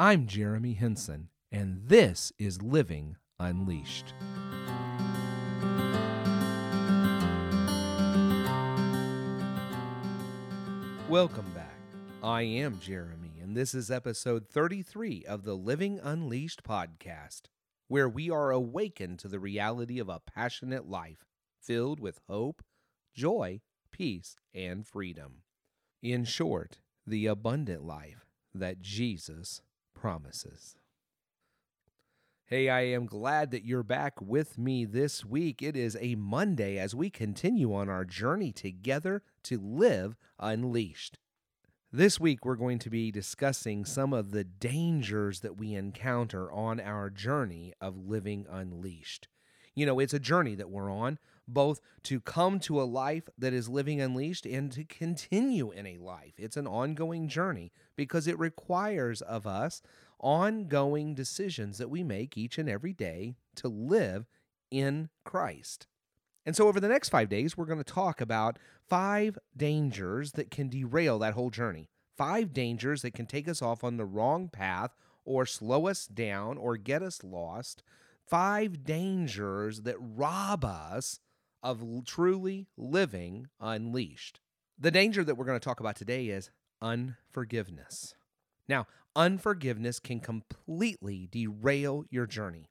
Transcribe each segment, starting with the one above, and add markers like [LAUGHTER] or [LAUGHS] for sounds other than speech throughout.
I'm Jeremy Henson, and this is Living Unleashed. Welcome back. I am Jeremy, and this is episode 33 of the Living Unleashed podcast, where we are awakened to the reality of a passionate life filled with hope, joy, peace, and freedom. In short, the abundant life that Jesus promises. Hey, I am glad that you're back with me this week. It is a Monday as we continue on our journey together to live unleashed. This week, we're going to be discussing some of the dangers that we encounter on our journey of living unleashed. You know, it's a journey that we're on, both to come to a life that is living unleashed and to continue in a life. It's an ongoing journey because it requires of us ongoing decisions that we make each and every day to live in Christ. And so, over the next five days, we're going to talk about five dangers that can derail that whole journey. Five dangers that can take us off on the wrong path or slow us down or get us lost. Five dangers that rob us of truly living unleashed. The danger that we're going to talk about today is unforgiveness. Now, unforgiveness can completely derail your journey.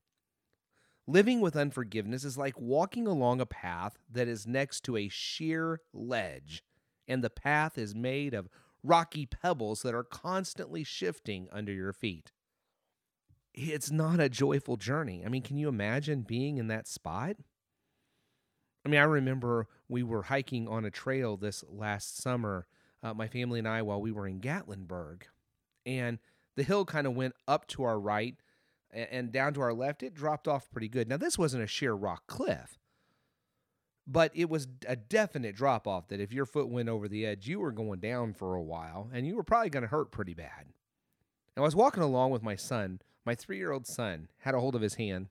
Living with unforgiveness is like walking along a path that is next to a sheer ledge, and the path is made of rocky pebbles that are constantly shifting under your feet. It's not a joyful journey. I mean, can you imagine being in that spot? I mean, I remember we were hiking on a trail this last summer, uh, my family and I, while we were in Gatlinburg. And the hill kind of went up to our right and, and down to our left. It dropped off pretty good. Now, this wasn't a sheer rock cliff, but it was a definite drop off that if your foot went over the edge, you were going down for a while and you were probably going to hurt pretty bad. And I was walking along with my son. My three year old son had a hold of his hand.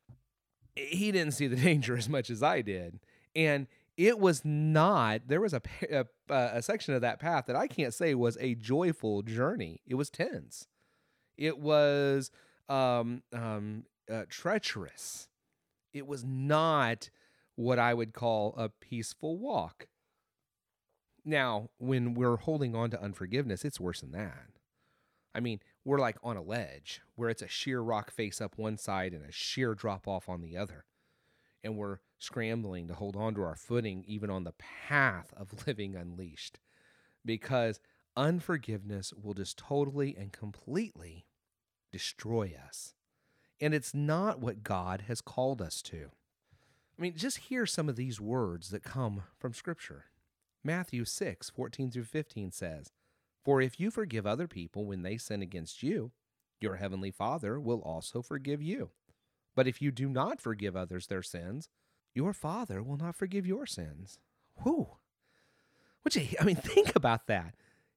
He didn't see the [LAUGHS] danger as much as I did and it was not there was a, a, a section of that path that i can't say was a joyful journey. It was tense. It was um, um, uh, treacherous. It was not what i would call a peaceful walk. Now when we're holding on to unforgiveness it's worse than that. I mean we're like on a ledge where it's a sheer rock face up one side and a sheer drop off on the other and we're scrambling to hold on to our footing even on the path of [LAUGHS] living unleashed because unforgiveness will just totally and completely destroy us. And it's not what God has called us to. I mean, just hear some of these words that come from Scripture. Matthew 6, 14 through 15 says, For if you forgive other people when they sin against you, your heavenly Father will also forgive you. But if you do not forgive others their sins, your Father will not forgive your sins. What you, I [LAUGHS] mean, think about that.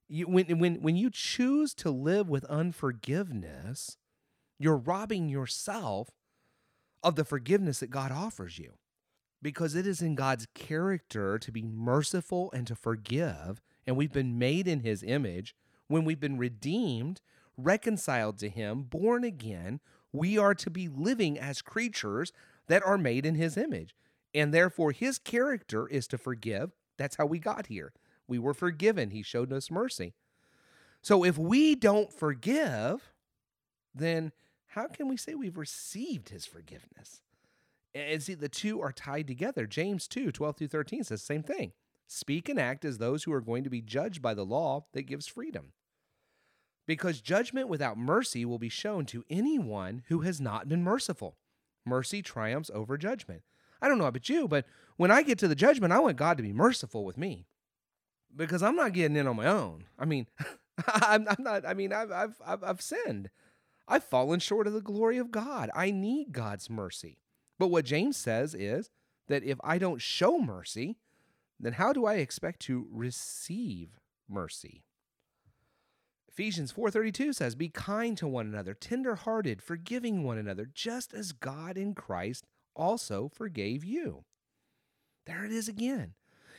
You, when, when, when you choose to live with unforgiveness, you're robbing yourself of the forgiveness that God offers you. Because it is in God's character to be merciful and to forgive, and we've been made in His image. When we've been redeemed, reconciled to Him, born again, we are to be living as creatures that are made in his image. And therefore, his character is to forgive. That's how we got here. We were forgiven. He showed us mercy. So if we don't forgive, then how can we say we've received his forgiveness? And see, the two are tied together. James 2 12 through 13 says the same thing. Speak and act as those who are going to be judged by the law that gives freedom because judgment without mercy will be shown to anyone who has not been merciful. Mercy triumphs over judgment. I don't know about you, but when I get to the judgment, I want God to be merciful with me because I'm not getting in on my own. I mean, [LAUGHS] I'm, I'm, not, I mean, I've, I've, I've, I've sinned. I've fallen short of the glory of God. I need God's mercy. But what James says is that if I don't show mercy, then how do I expect to receive mercy? Ephesians 4:32 says, "Be kind to one another, tender-hearted, forgiving one another, just as God in Christ also forgave you." There it is again.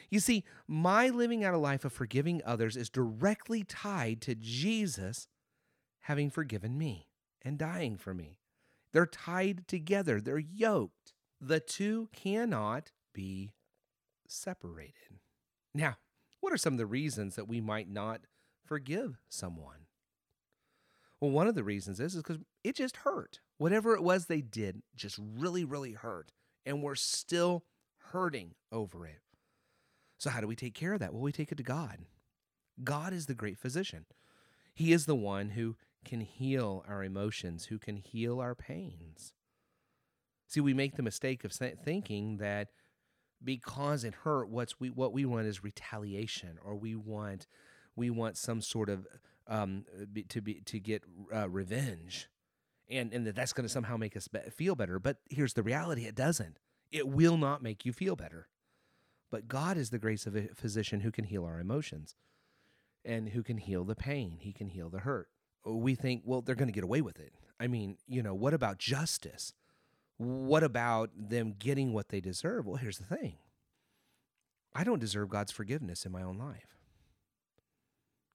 You see, my living out a life of forgiving others is directly tied to Jesus having forgiven me. and dying for me. They're tied together, they're yoked. The two cannot be separated. Now, what are some of the reasons that we might not forgive someone? Well, one of the reasons is is because it just hurt. Whatever it was they did just really, really hurt. And we're still hurting over it. So, how do we take care of that? Well, we take it to God. God is the great physician. He is the one who can heal our emotions, who can heal our pains. See, we make the mistake of thinking that because it hurt, what's we what we want is retaliation, or we want we want some sort of um, to be to get uh, revenge, and and that that's going to somehow make us be- feel better. But here's the reality: it doesn't. It will not make you feel better. But God is the grace of a physician who can heal our emotions and who can heal the pain. He can heal the hurt. We think, well, they're going to get away with it. I mean, you know, what about justice? What about them getting what they deserve? Well, here's the thing I don't deserve God's forgiveness in my own life.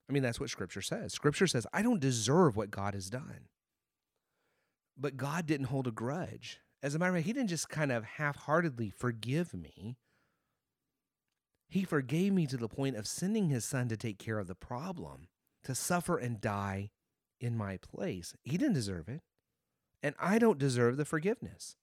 I mean, that's what Scripture says. Scripture says, I don't deserve what God has done. But God didn't hold a grudge. As a matter of fact, He didn't just kind of half heartedly forgive me. He forgave me to the point of sending His Son to take care of the problem, to suffer and die in my place. He didn't deserve it. And I don't deserve the forgiveness.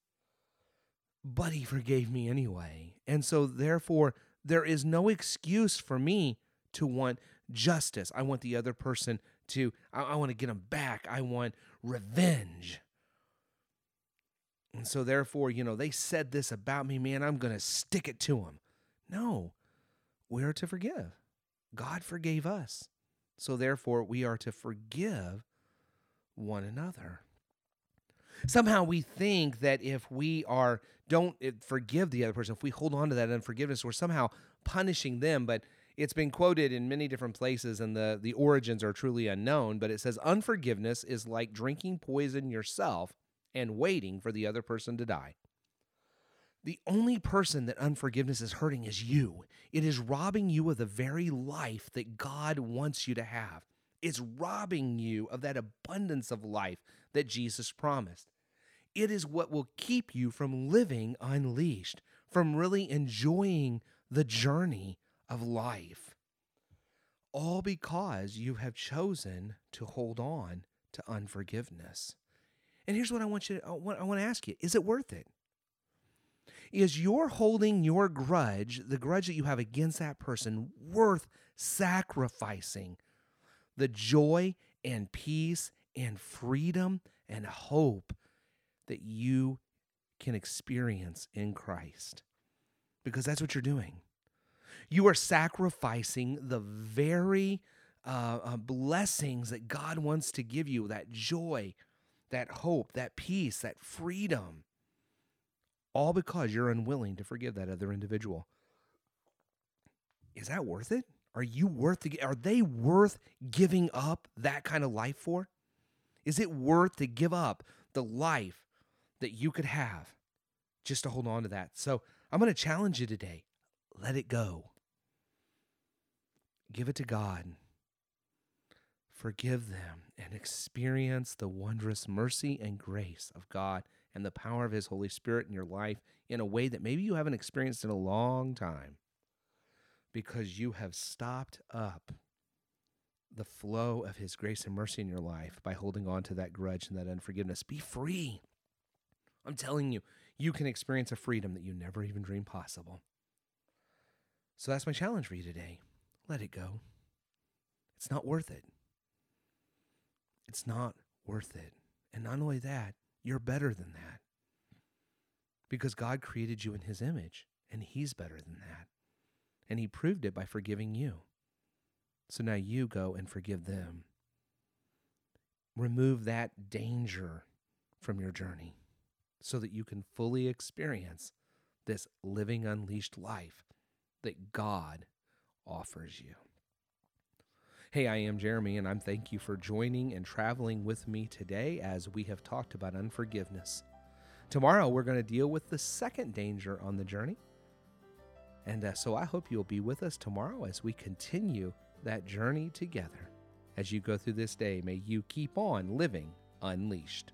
But He forgave me anyway. And so, therefore, there is no excuse for me to want justice. I want the other person to, I, I want to get them back. I want revenge. And so, therefore, you know, they said this about me, man, I'm going to stick it to them. No, we are to forgive. God forgave us. So, therefore, we are to forgive one another. Somehow we think that if we are don't eh, forgive the other person, if we hold on to that unforgiveness, we're somehow punishing them. But it's been quoted in many different places and the, the origins are truly unknown, but it says unforgiveness is like drinking poison yourself and waiting for the other person to die. The only person that unforgiveness is hurting is you. It is robbing you of the very life that God wants you to have. It's robbing you of that abundance of life that Jesus promised. It is what will keep you from living unleashed, from really enjoying the journey of life. All because you have chosen to hold on to unforgiveness. And here's what I want you to, I want, I want to ask you is it worth it? Is your holding your grudge, the grudge that you have against that person, worth sacrificing the joy and peace and freedom and hope that you can experience in Christ? Because that's what you're doing. You are sacrificing the very uh, uh, blessings that God wants to give you that joy, that hope, that peace, that freedom all because you're unwilling to forgive that other individual. Is that worth it? Are you worth the, are they worth giving up that kind of life for? Is it worth to give up the life that you could have just to hold on to that? So I'm going to challenge you today. Let it go. Give it to God. Forgive them and experience the wondrous mercy and grace of God and the power of His Holy Spirit in your life in a way that maybe you haven't experienced in a long time because you have stopped up the flow of His grace and mercy in your life by holding on to that grudge and that unforgiveness. Be free. I'm telling you, you can experience a freedom that you never even dreamed possible. So that's my challenge for you today. Let it go. It's not worth it. It's not worth it. And not only that, you're better than that. Because God created you in His image, and He's better than that. And He proved it by forgiving you. So now you go and forgive them. Remove that danger from your journey so that you can fully experience this living unleashed life that God offers you. Hey, I am Jeremy, and I'm thank you for joining and traveling with me today as we have talked about unforgiveness. Tomorrow, we're going to deal with the second danger on the journey. And uh, so I hope you'll be with us tomorrow as we continue that journey together. As you go through this day, may you keep on living unleashed.